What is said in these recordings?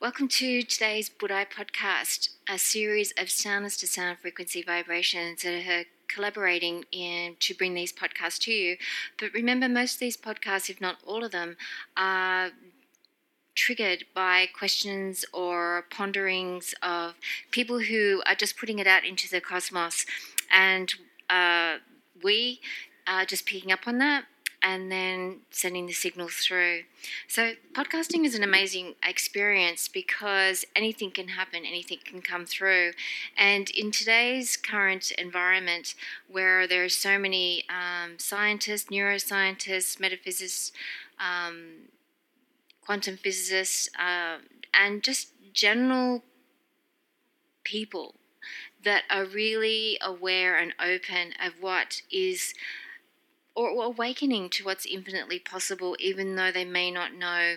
Welcome to today's Budai podcast, a series of soundness to sound frequency vibrations that are collaborating in to bring these podcasts to you. But remember, most of these podcasts, if not all of them, are triggered by questions or ponderings of people who are just putting it out into the cosmos, and uh, we are just picking up on that and then sending the signals through. So, podcasting is an amazing experience because anything can happen, anything can come through. And in today's current environment, where there are so many um, scientists, neuroscientists, metaphysicists, um, quantum physicists, uh, and just general people that are really aware and open of what is or, awakening to what's infinitely possible, even though they may not know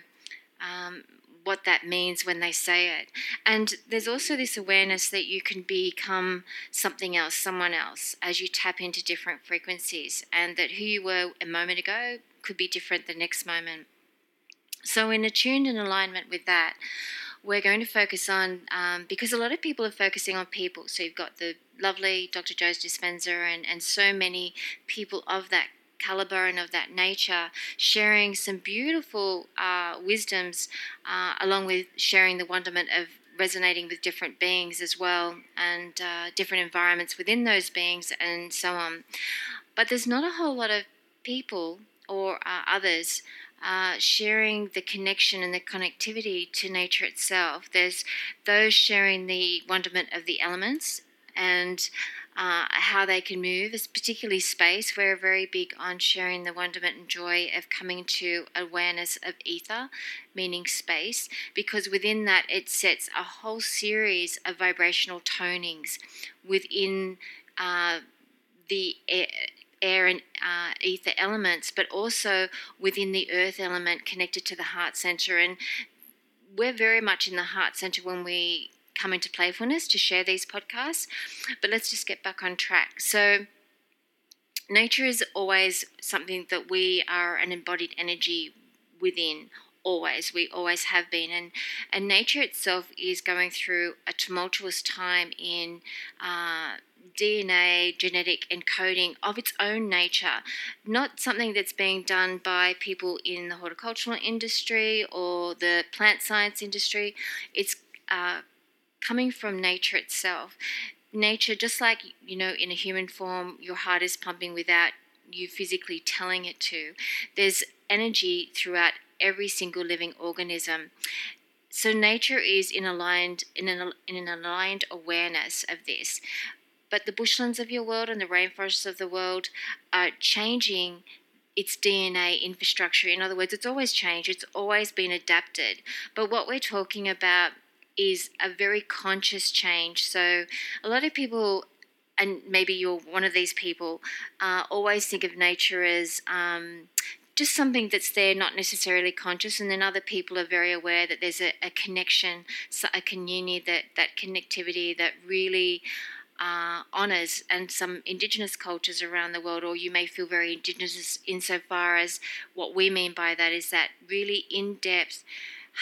um, what that means when they say it. And there's also this awareness that you can become something else, someone else, as you tap into different frequencies, and that who you were a moment ago could be different the next moment. So, in attuned and alignment with that, we're going to focus on um, because a lot of people are focusing on people. So you've got the lovely Dr. Joe Dispenza and, and so many people of that caliber and of that nature, sharing some beautiful uh, wisdoms, uh, along with sharing the wonderment of resonating with different beings as well and uh, different environments within those beings and so on. But there's not a whole lot of people or uh, others. Uh, sharing the connection and the connectivity to nature itself. There's those sharing the wonderment of the elements and uh, how they can move, is particularly space. We're very big on sharing the wonderment and joy of coming to awareness of ether, meaning space, because within that it sets a whole series of vibrational tonings within uh, the air, air and uh, ether elements, but also within the earth element connected to the heart center. And we're very much in the heart center when we come into playfulness to share these podcasts. But let's just get back on track. So, nature is always something that we are an embodied energy within always we always have been and and nature itself is going through a tumultuous time in uh, DNA genetic encoding of its own nature, not something that's being done by people in the horticultural industry or the plant science industry. It's uh, coming from nature itself. Nature, just like, you know, in a human form, your heart is pumping without you physically telling it to, there's energy throughout every single living organism. So nature is in aligned in an, in an aligned awareness of this. But the bushlands of your world and the rainforests of the world are changing its DNA infrastructure. In other words, it's always changed, it's always been adapted. But what we're talking about is a very conscious change. So a lot of people, and maybe you're one of these people, uh, always think of nature as um, just something that's there, not necessarily conscious, and then other people are very aware that there's a, a connection, a community, that that connectivity that really uh, honours and some indigenous cultures around the world, or you may feel very indigenous insofar as what we mean by that is that really in depth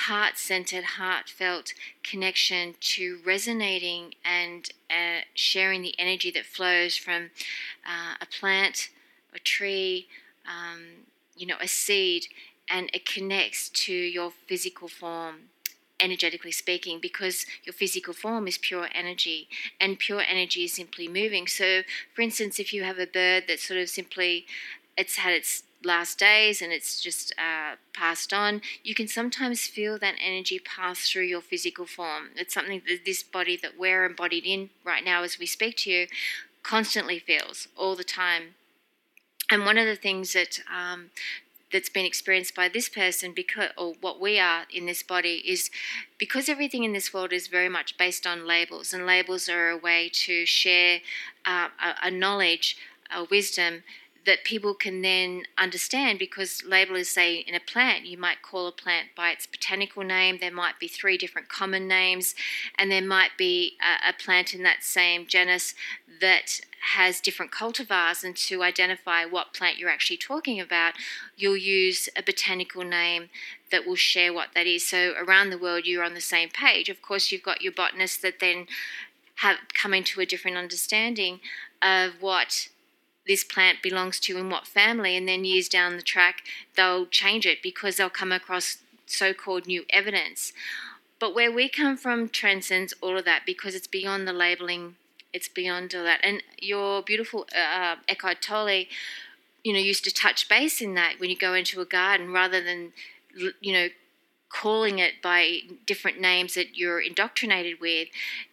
heart centered, heartfelt connection to resonating and uh, sharing the energy that flows from uh, a plant, a tree, um, you know, a seed, and it connects to your physical form energetically speaking, because your physical form is pure energy, and pure energy is simply moving. So, for instance, if you have a bird that sort of simply it's had its last days and it's just uh, passed on, you can sometimes feel that energy pass through your physical form. It's something that this body that we're embodied in right now as we speak to you constantly feels all the time. And one of the things that um, that's been experienced by this person because or what we are in this body is because everything in this world is very much based on labels and labels are a way to share uh, a, a knowledge a wisdom that people can then understand because labelers say in a plant, you might call a plant by its botanical name. There might be three different common names, and there might be a, a plant in that same genus that has different cultivars. And to identify what plant you're actually talking about, you'll use a botanical name that will share what that is. So around the world, you're on the same page. Of course, you've got your botanists that then have come into a different understanding of what this plant belongs to in what family, and then years down the track, they'll change it because they'll come across so called new evidence. But where we come from transcends all of that because it's beyond the labeling, it's beyond all that. And your beautiful uh, Eckhart Tolle, you know, used to touch base in that when you go into a garden rather than, you know, calling it by different names that you're indoctrinated with.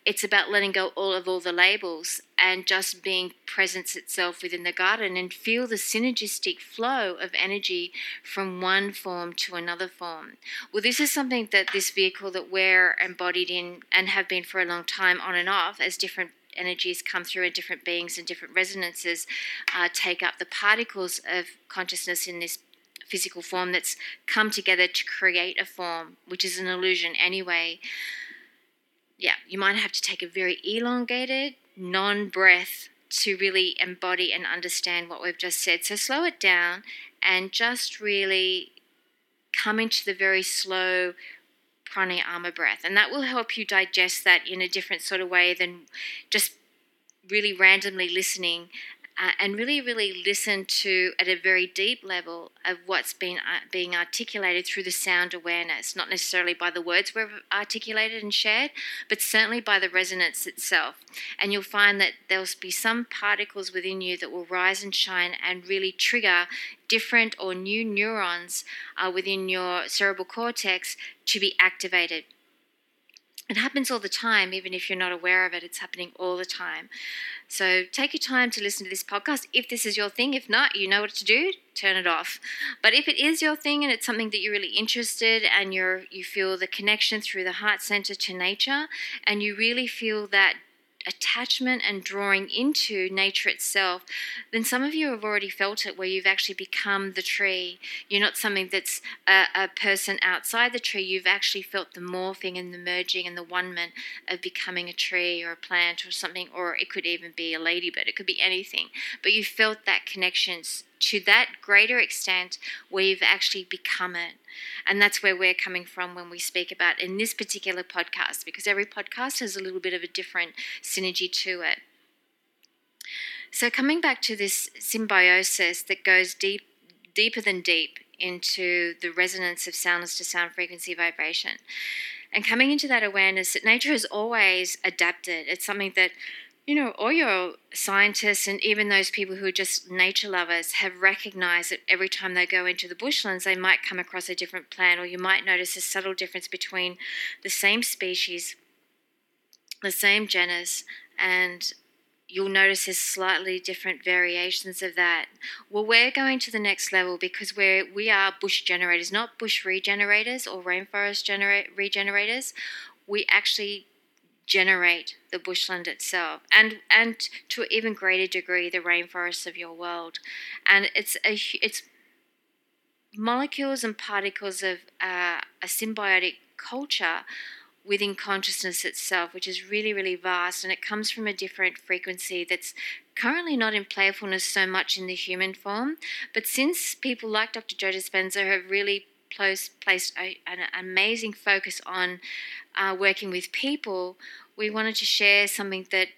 It's about letting go all of all the labels and just being presence itself within the garden and feel the synergistic flow of energy from one form to another form. Well, this is something that this vehicle that we're embodied in and have been for a long time on and off as different energies come through and different beings and different resonances uh, take up the particles of consciousness in this physical form that's come together to create a form, which is an illusion anyway. Yeah, you might have to take a very elongated, non breath to really embody and understand what we've just said. So slow it down and just really come into the very slow pranayama breath. And that will help you digest that in a different sort of way than just really randomly listening uh, and really, really listen to at a very deep level of what's been uh, being articulated through the sound awareness, not necessarily by the words we've articulated and shared, but certainly by the resonance itself. And you'll find that there'll be some particles within you that will rise and shine and really trigger different or new neurons uh, within your cerebral cortex to be activated. It happens all the time, even if you're not aware of it, it's happening all the time. So take your time to listen to this podcast if this is your thing. If not, you know what to do, turn it off. But if it is your thing and it's something that you're really interested and you're you feel the connection through the heart center to nature and you really feel that attachment and drawing into nature itself, then some of you have already felt it where you've actually become the tree. You're not something that's a, a, person outside the tree. You've actually felt the morphing and the merging and the one-ment of becoming a tree or a plant or something, or it could even be a ladybird. It could be anything. But you felt that connection to that greater extent you've actually become it. And that's where we're coming from when we speak about in this particular podcast, because every podcast has a little bit of a different synergy to it. So, coming back to this symbiosis that goes deep, deeper than deep into the resonance of soundness to sound frequency vibration, and coming into that awareness that nature has always adapted. It's something that you know, all your scientists and even those people who are just nature lovers have recognized that every time they go into the bushlands, they might come across a different plant, or you might notice a subtle difference between the same species, the same genus, and you'll notice there's slightly different variations of that. Well, we're going to the next level because we're we are bush generators, not bush regenerators or rainforest generate regenerators. We actually generate the bushland itself and and to an even greater degree the rainforests of your world and it's a it's molecules and particles of uh, a symbiotic culture within consciousness itself, which is really, really vast, and it comes from a different frequency that's currently not in playfulness so much in the human form. But since people like Dr. Joe Dispenza have really placed, placed a, an amazing focus on uh, working with people, we wanted to share something that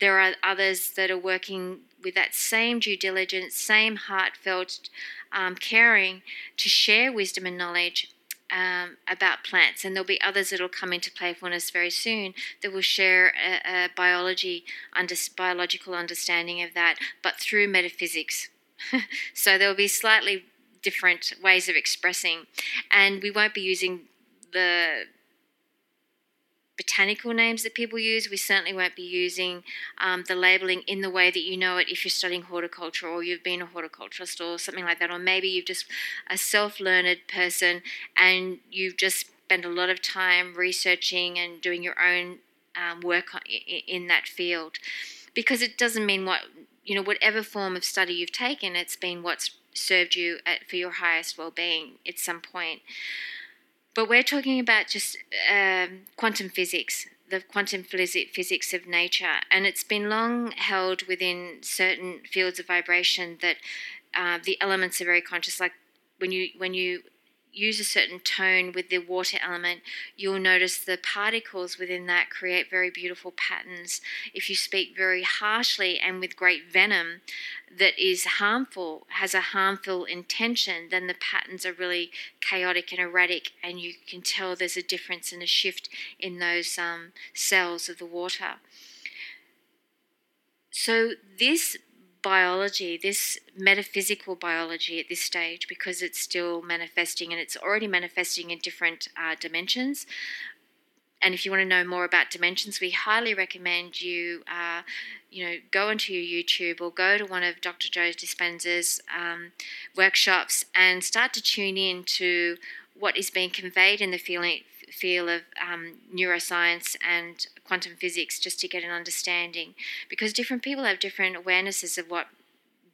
there are others that are working with that same due diligence, same heartfelt um, caring to share wisdom and knowledge um, about plants. And there'll be others that will come into playfulness very soon that will share a, a biology, under, biological understanding of that, but through metaphysics. so there'll be slightly different ways of expressing, and we won't be using the botanical names that people use. We certainly won't be using um, the labeling in the way that you know it if you're studying horticulture or you've been a horticulturist or something like that, or maybe you've just a self-learned person and you've just spent a lot of time researching and doing your own um, work in that field. Because it doesn't mean what you know, whatever form of study you've taken, it's been what's served you at, for your highest well-being at some point. But we're talking about just um, quantum physics, the quantum physics of nature, and it's been long held within certain fields of vibration that uh, the elements are very conscious. Like when you when you use a certain tone with the water element, you'll notice the particles within that create very beautiful patterns. If you speak very harshly and with great venom that is harmful, has a harmful intention, then the patterns are really chaotic and erratic, and you can tell there's a difference and a shift in those um, cells of the water. So, this biology, this metaphysical biology at this stage, because it's still manifesting and it's already manifesting in different uh, dimensions. And if you want to know more about dimensions, we highly recommend you, uh, you know, go onto your YouTube or go to one of Dr. Joe Dispenza's um, workshops and start to tune in to what is being conveyed in the feeling, field of um, neuroscience and quantum physics just to get an understanding. Because different people have different awarenesses of what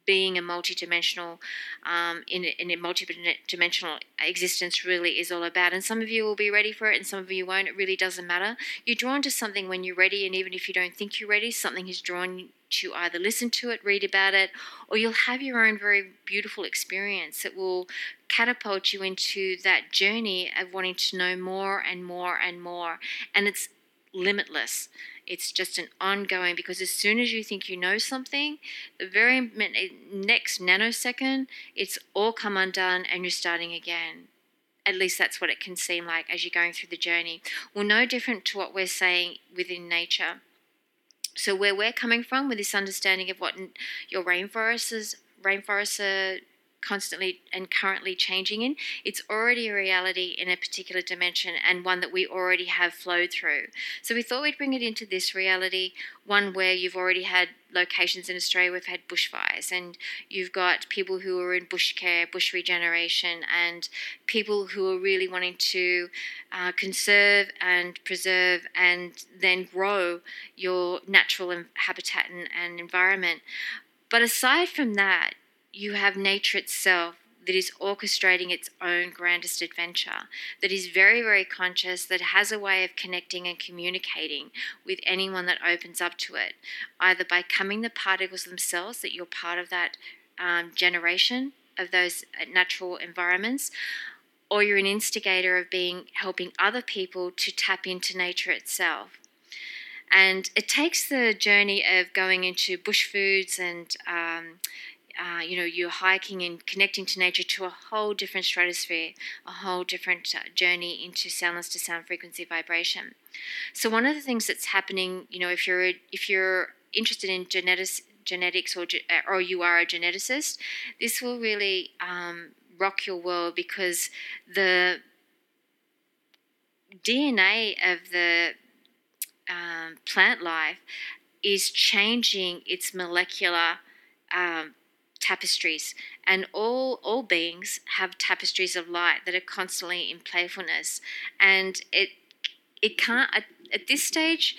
being a multidimensional um, in, in a multidimensional existence really is all about. And some of you will be ready for it, and some of you won't. It really doesn't matter. You're drawn to something when you're ready, and even if you don't think you're ready, something is drawn to either listen to it, read about it, or you'll have your own very beautiful experience that will catapult you into that journey of wanting to know more and more and more. And it's limitless. It's just an ongoing because as soon as you think you know something, the very next nanosecond, it's all come undone and you're starting again. At least that's what it can seem like as you're going through the journey. Well, no different to what we're saying within nature. So where we're coming from with this understanding of what your rainforests rainforests are constantly and currently changing in, it's already a reality in a particular dimension and one that we already have flowed through. So we thought we'd bring it into this reality, one where you've already had locations in Australia, we've had bushfires, and you've got people who are in bush care, bush regeneration, and people who are really wanting to uh, conserve and preserve and then grow your natural habitat and, and environment. But aside from that, you have nature itself that is orchestrating its own grandest adventure, that is very, very conscious, that has a way of connecting and communicating with anyone that opens up to it, either by coming the particles themselves, that you're part of that um, generation of those uh, natural environments, or you're an instigator of being helping other people to tap into nature itself. And it takes the journey of going into bush foods and um, uh, you know, you're hiking and connecting to nature to a whole different stratosphere, a whole different uh, journey into soundless to sound frequency vibration. So one of the things that's happening, you know, if you're if you're interested in genetics, genetics or uh, or you are a geneticist, this will really um, rock your world because the DNA of the um, plant life is changing its molecular um, tapestries and all all beings have tapestries of light that are constantly in playfulness and it it can't at, at this stage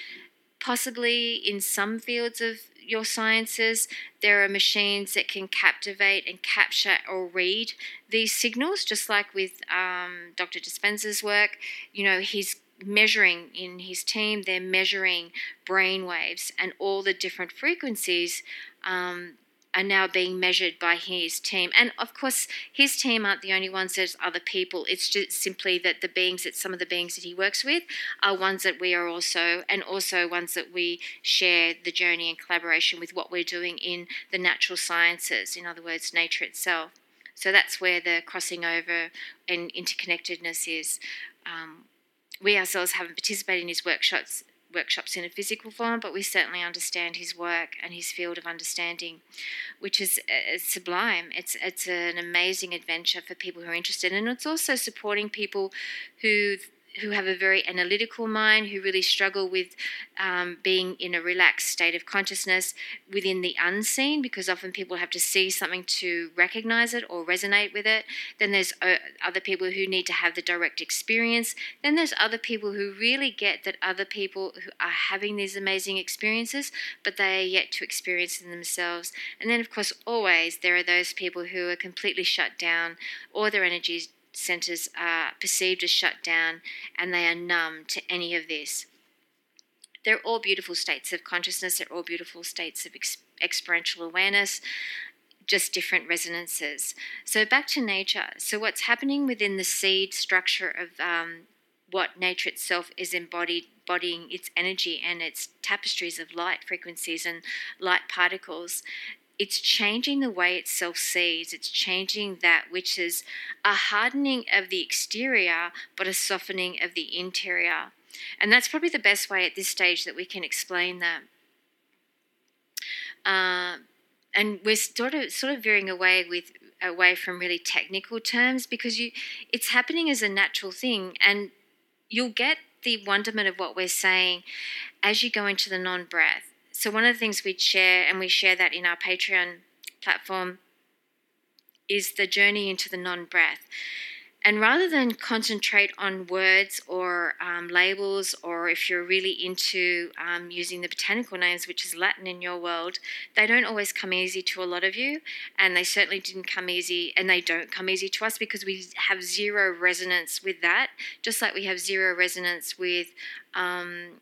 possibly in some fields of your sciences there are machines that can captivate and capture or read these signals just like with um, dr dispenza's work. You know he's measuring in his team they're measuring brain waves and all the different frequencies um, are now being measured by his team. And of course, his team aren't the only ones, there's other people. It's just simply that the beings that some of the beings that he works with are ones that we are also, and also ones that we share the journey and collaboration with what we're doing in the natural sciences, in other words, nature itself. So that's where the crossing over and interconnectedness is. Um, we ourselves haven't participated in his workshops workshops in a physical form, but we certainly understand his work and his field of understanding, which is uh, sublime. It's it's an amazing adventure for people who are interested, and it's also supporting people who who have a very analytical mind, who really struggle with um, being in a relaxed state of consciousness within the unseen, because often people have to see something to recognize it or resonate with it. Then there's uh, other people who need to have the direct experience. Then there's other people who really get that other people who are having these amazing experiences, but they are yet to experience them themselves. And then, of course, always there are those people who are completely shut down, or their energies centers are perceived as shut down and they are numb to any of this. They're all beautiful states of consciousness, they're all beautiful states of ex- experiential awareness, just different resonances. So, back to nature. So, what's happening within the seed structure of um, what nature itself is embodied, embodying its energy and its tapestries of light frequencies and light particles it's changing the way it self sees. It's changing that which is a hardening of the exterior, but a softening of the interior. And that's probably the best way at this stage that we can explain that. Uh, and we're sort of sort of veering away with away from really technical terms because you it's happening as a natural thing and you'll get the wonderment of what we're saying as you go into the non-breath so one of the things we'd share, and we share that in our Patreon platform, is the journey into the non-breath. And rather than concentrate on words or um, labels, or if you're really into um, using the botanical names, which is Latin in your world, they don't always come easy to a lot of you. And they certainly didn't come easy, and they don't come easy to us because we have zero resonance with that, just like we have zero resonance with um,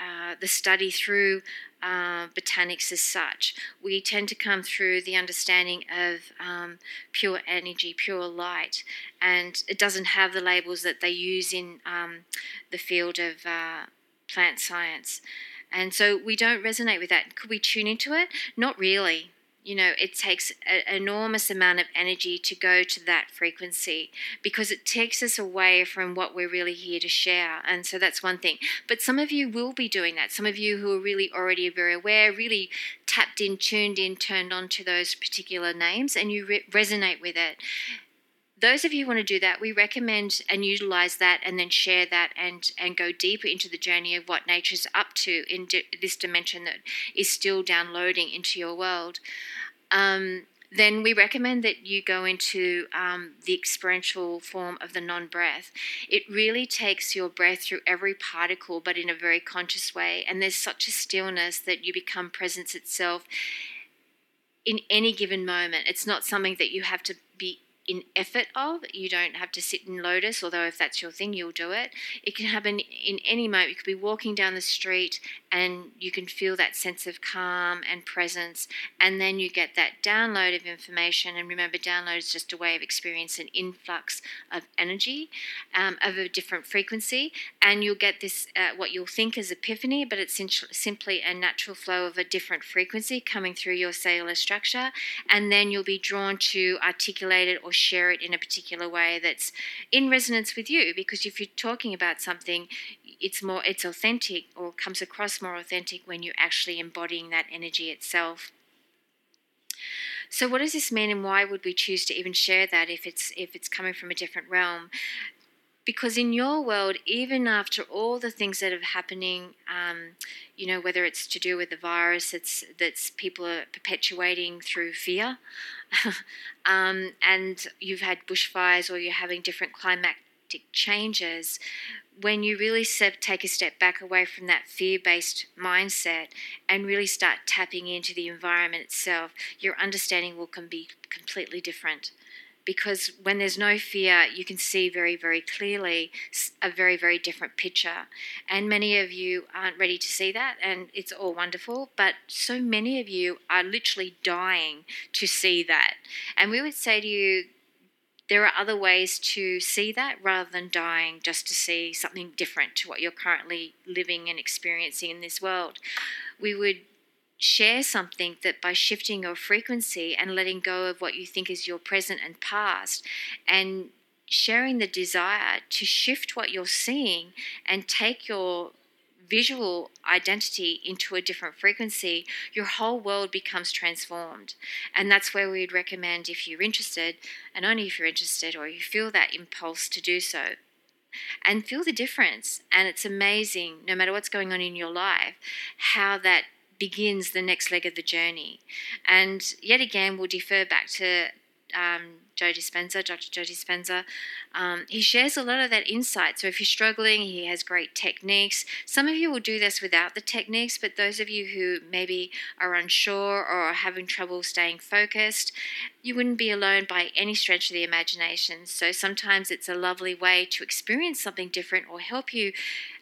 uh, the study through uh, botanics as such. We tend to come through the understanding of um, pure energy, pure light, and it doesn't have the labels that they use in um, the field of uh, plant science. And so we don't resonate with that. Could we tune into it? Not really you know, it takes an enormous amount of energy to go to that frequency because it takes us away from what we're really here to share. And so that's one thing. But some of you will be doing that. Some of you who are really already very aware, really tapped in, tuned in, turned on to those particular names, and you re- resonate with it those of you who want to do that, we recommend and utilize that and then share that and, and go deeper into the journey of what nature's up to in this dimension that is still downloading into your world. Um, then we recommend that you go into um, the experiential form of the non breath. It really takes your breath through every particle, but in a very conscious way. And there's such a stillness that you become presence itself in any given moment. It's not something that you have to in effort of. You don't have to sit in lotus, although if that's your thing, you'll do it. It can happen in any moment. You could be walking down the street and you can feel that sense of calm and presence, and then you get that download of information. And remember, download is just a way of experiencing an influx of energy um, of a different frequency, and you'll get this uh, what you'll think is epiphany, but it's simply a natural flow of a different frequency coming through your cellular structure, and then you'll be drawn to articulate it or share it in a particular way that's in resonance with you because if you're talking about something it's more it's authentic or comes across more authentic when you're actually embodying that energy itself. So what does this mean and why would we choose to even share that if it's if it's coming from a different realm? Because in your world, even after all the things that are happening, um, you know, whether it's to do with the virus that's that's people are perpetuating through fear, um, and you've had bushfires or you're having different climatic changes, when you really take a step back away from that fear based mindset and really start tapping into the environment itself, your understanding will can be completely different because when there's no fear, you can see very, very clearly a very, very different picture. And many of you aren't ready to see that, and it's all wonderful, but so many of you are literally dying to see that. And we would say to you, there are other ways to see that rather than dying just to see something different to what you're currently living and experiencing in this world. We would share something that by shifting your frequency and letting go of what you think is your present and past and sharing the desire to shift what you're seeing and take your visual identity into a different frequency, your whole world becomes transformed. And that's where we'd recommend if you're interested, and only if you're interested or you feel that impulse to do so, and feel the difference. And it's amazing, no matter what's going on in your life, how that begins the next leg of the journey. And yet again, we'll defer back to um, Joe Dispenza, Dr. Joe Dispenza. Um, he shares a lot of that insight. So if you're struggling, he has great techniques. Some of you will do this without the techniques, but those of you who maybe are unsure or are having trouble staying focused, you wouldn't be alone by any stretch of the imagination. So sometimes it's a lovely way to experience something different or help you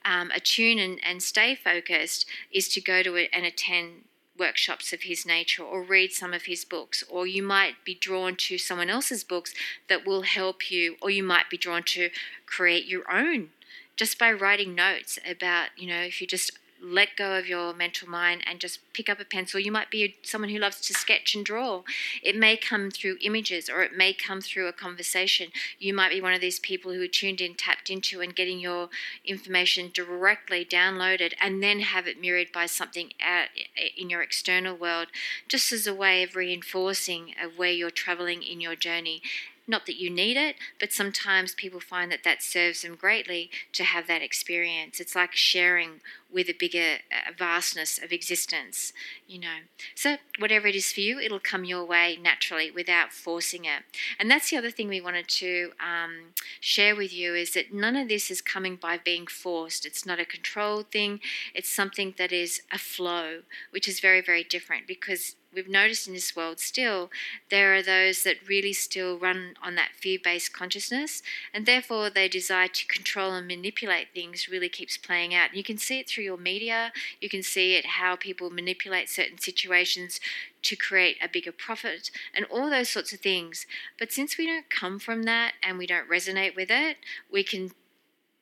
um, attune and, and stay focused is to go to it and attend workshops of his nature or read some of his books, or you might be drawn to someone else's books that will help you, or you might be drawn to create your own just by writing notes about, you know, if you just let go of your mental mind and just pick up a pencil. You might be someone who loves to sketch and draw. It may come through images or it may come through a conversation. You might be one of these people who are tuned in, tapped into, and getting your information directly downloaded and then have it mirrored by something out in your external world, just as a way of reinforcing of where you're traveling in your journey not that you need it, but sometimes people find that that serves them greatly to have that experience. It's like sharing with a bigger uh, vastness of existence, you know. So, whatever it is for you, it'll come your way naturally without forcing it. And that's the other thing we wanted to um, share with you is that none of this is coming by being forced. It's not a controlled thing, it's something that is a flow, which is very, very different because we've noticed in this world still, there are those that really still run on that fear based consciousness, and therefore they desire to control and manipulate things really keeps playing out. You can see it through your media, you can see it how people manipulate certain situations to create a bigger profit and all those sorts of things. But since we don't come from that and we don't resonate with it, we can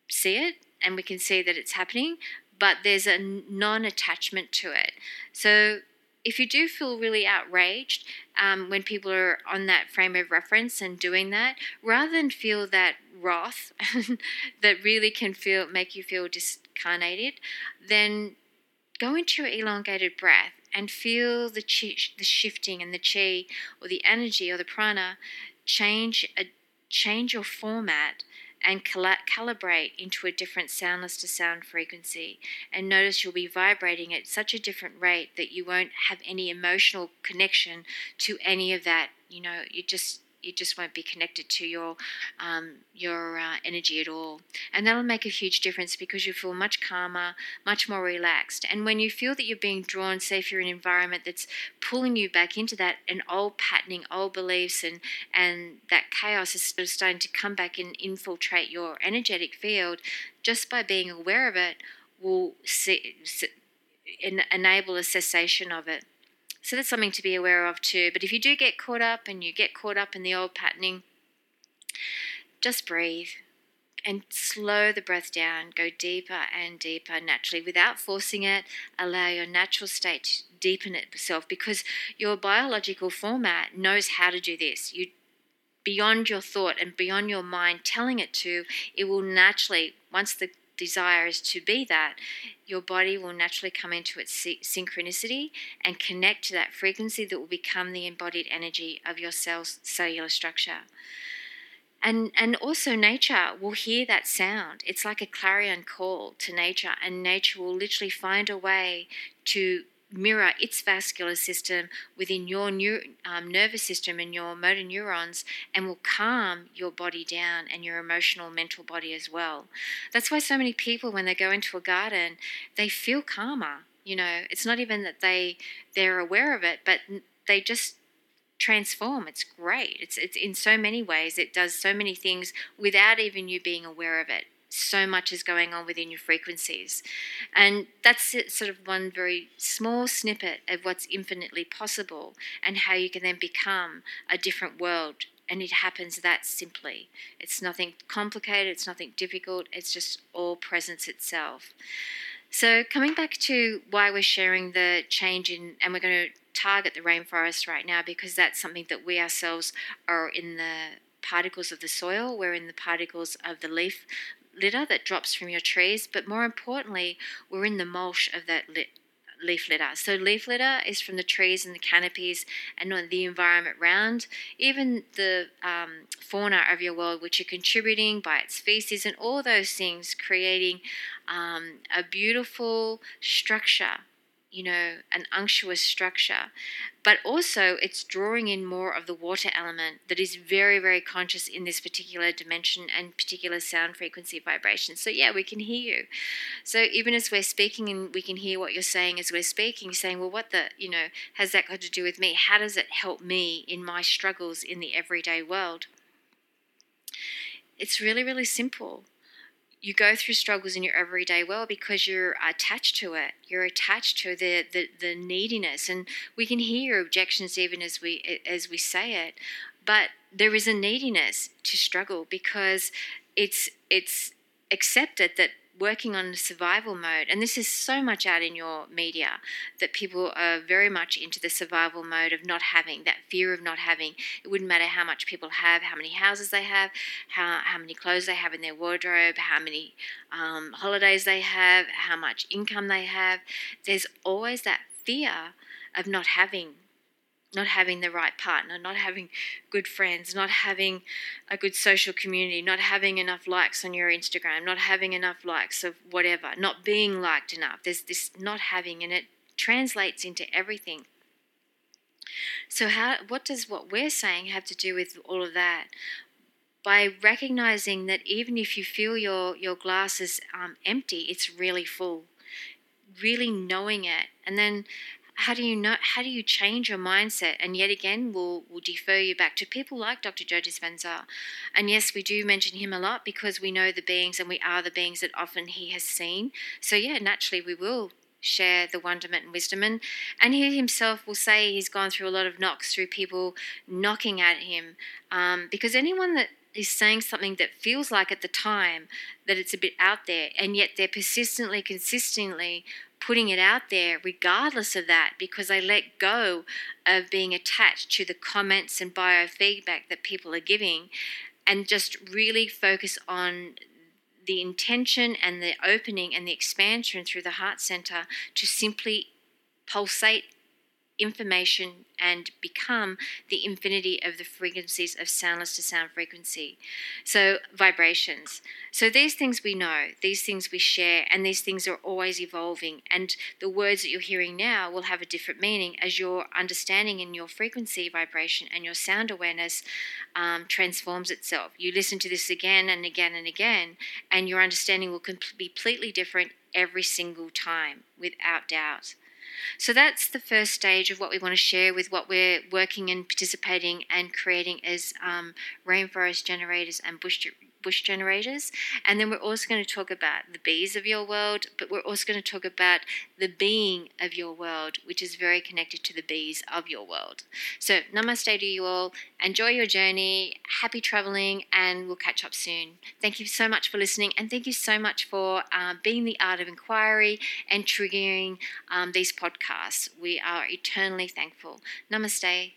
see it and we can see that it's happening, but there's a non attachment to it. So if you do feel really outraged um, when people are on that frame of reference and doing that, rather than feel that wrath that really can feel make you feel discarnated, then go into your elongated breath and feel the chi, the shifting and the chi or the energy or the prana change a, change your format and calibrate into a different soundless to sound frequency. And notice you'll be vibrating at such a different rate that you won't have any emotional connection to any of that. You know, you just you just won't be connected to your um, your uh, energy at all, and that'll make a huge difference because you feel much calmer, much more relaxed. And when you feel that you're being drawn, say if you're in an environment that's pulling you back into that and old patterning, old beliefs, and and that chaos is sort of starting to come back and infiltrate your energetic field, just by being aware of it will see, enable a cessation of it. So that's something to be aware of too. But if you do get caught up and you get caught up in the old patterning, just breathe and slow the breath down. Go deeper and deeper naturally without forcing it. Allow your natural state to deepen itself because your biological format knows how to do this. You beyond your thought and beyond your mind telling it to, it will naturally, once the desire is to be that, your body will naturally come into its synchronicity and connect to that frequency that will become the embodied energy of your cell's cellular structure. And, and also, nature will hear that sound. It's like a clarion call to nature, and nature will literally find a way to mirror its vascular system within your um, nervous system and your motor neurons and will calm your body down and your emotional mental body as well. That's why so many people when they go into a garden they feel calmer you know. It's not even that they they're aware of it but they just transform. It's great. It's it's in so many ways it does so many things without even you being aware of it so much is going on within your frequencies. And that's sort of one very small snippet of what's infinitely possible and how you can then become a different world. And it happens that simply. It's nothing complicated, it's nothing difficult, it's just all presence itself. So, coming back to why we're sharing the change in, and we're going to target the rainforest right now because that's something that we ourselves are in the particles of the soil, we're in the particles of the leaf litter that drops from your trees, but more importantly, we're in the mulch of that lit, leaf litter. So, leaf litter is from the trees and the canopies and the environment around, even the um, fauna of your world, which are contributing by its species and all those things, creating um, a beautiful structure you know, an unctuous structure, but also it's drawing in more of the water element that is very, very conscious in this particular dimension and particular sound frequency vibration. So, yeah, we can hear you. So, even as we're speaking and we can hear what you're saying as we're speaking, saying, well, what the, you know, has that got to do with me? How does it help me in my struggles in the everyday world? It's really, really simple you go through struggles in your everyday world because you're attached to it. You're attached to the, the, the neediness, and we can hear your objections even as we as we say it. But there is a neediness to struggle because it's it's accepted that working on survival mode, and this is so much out in your media that people are very much into the survival mode of not having that fear of not having. It wouldn't matter how much people have, how many houses they have, how, how many clothes they have in their wardrobe, how many um, holidays they have, how much income they have. There's always that fear of not having not having the right partner, not having good friends, not having a good social community, not having enough likes on your Instagram, not having enough likes of whatever, not being liked enough. There's this not having, and it translates into everything. So, how, what does what we're saying have to do with all of that? By recognizing that even if you feel your, your glass is um, empty, it's really full. Really knowing it, and then how do you know how do you change your mindset? And yet again we'll, we'll defer you back to people like dr joe dispenza. And yes we do mention him a lot because we know the beings and we are the beings that often he has seen. So yeah naturally we will share the wonderment and wisdom. And and he himself will say he's gone through a lot of knocks through people knocking at him. Um, because anyone that is saying something that feels like at the time that it's a bit out there and yet they're persistently consistently putting it out there regardless of that because I let go of being attached to the comments and biofeedback that people are giving and just really focus on the intention and the opening and the expansion through the heart center to simply pulsate information and become the infinity of the frequencies of soundless to sound frequency. So, vibrations. So, these things we know, these things we share, and these things are always evolving. And the words that you're hearing now will have a different meaning as your understanding in your frequency vibration and your sound awareness um, transforms itself. You listen to this again and again and again, and your understanding will be completely different every single time, without doubt. So that's the first stage of what we want to share with what we're working and participating and creating as um, rainforest generators and bush bush generators. And then we're also going to talk about the bees of your world, but we're also going to talk about the being of your world, which is very connected to the bees of your world. So, namaste to you all. Enjoy your journey. Happy traveling, and we'll catch up soon. Thank you so much for listening, and thank you so much for uh, being the art of inquiry and triggering um, these podcasts. We are eternally thankful. Namaste.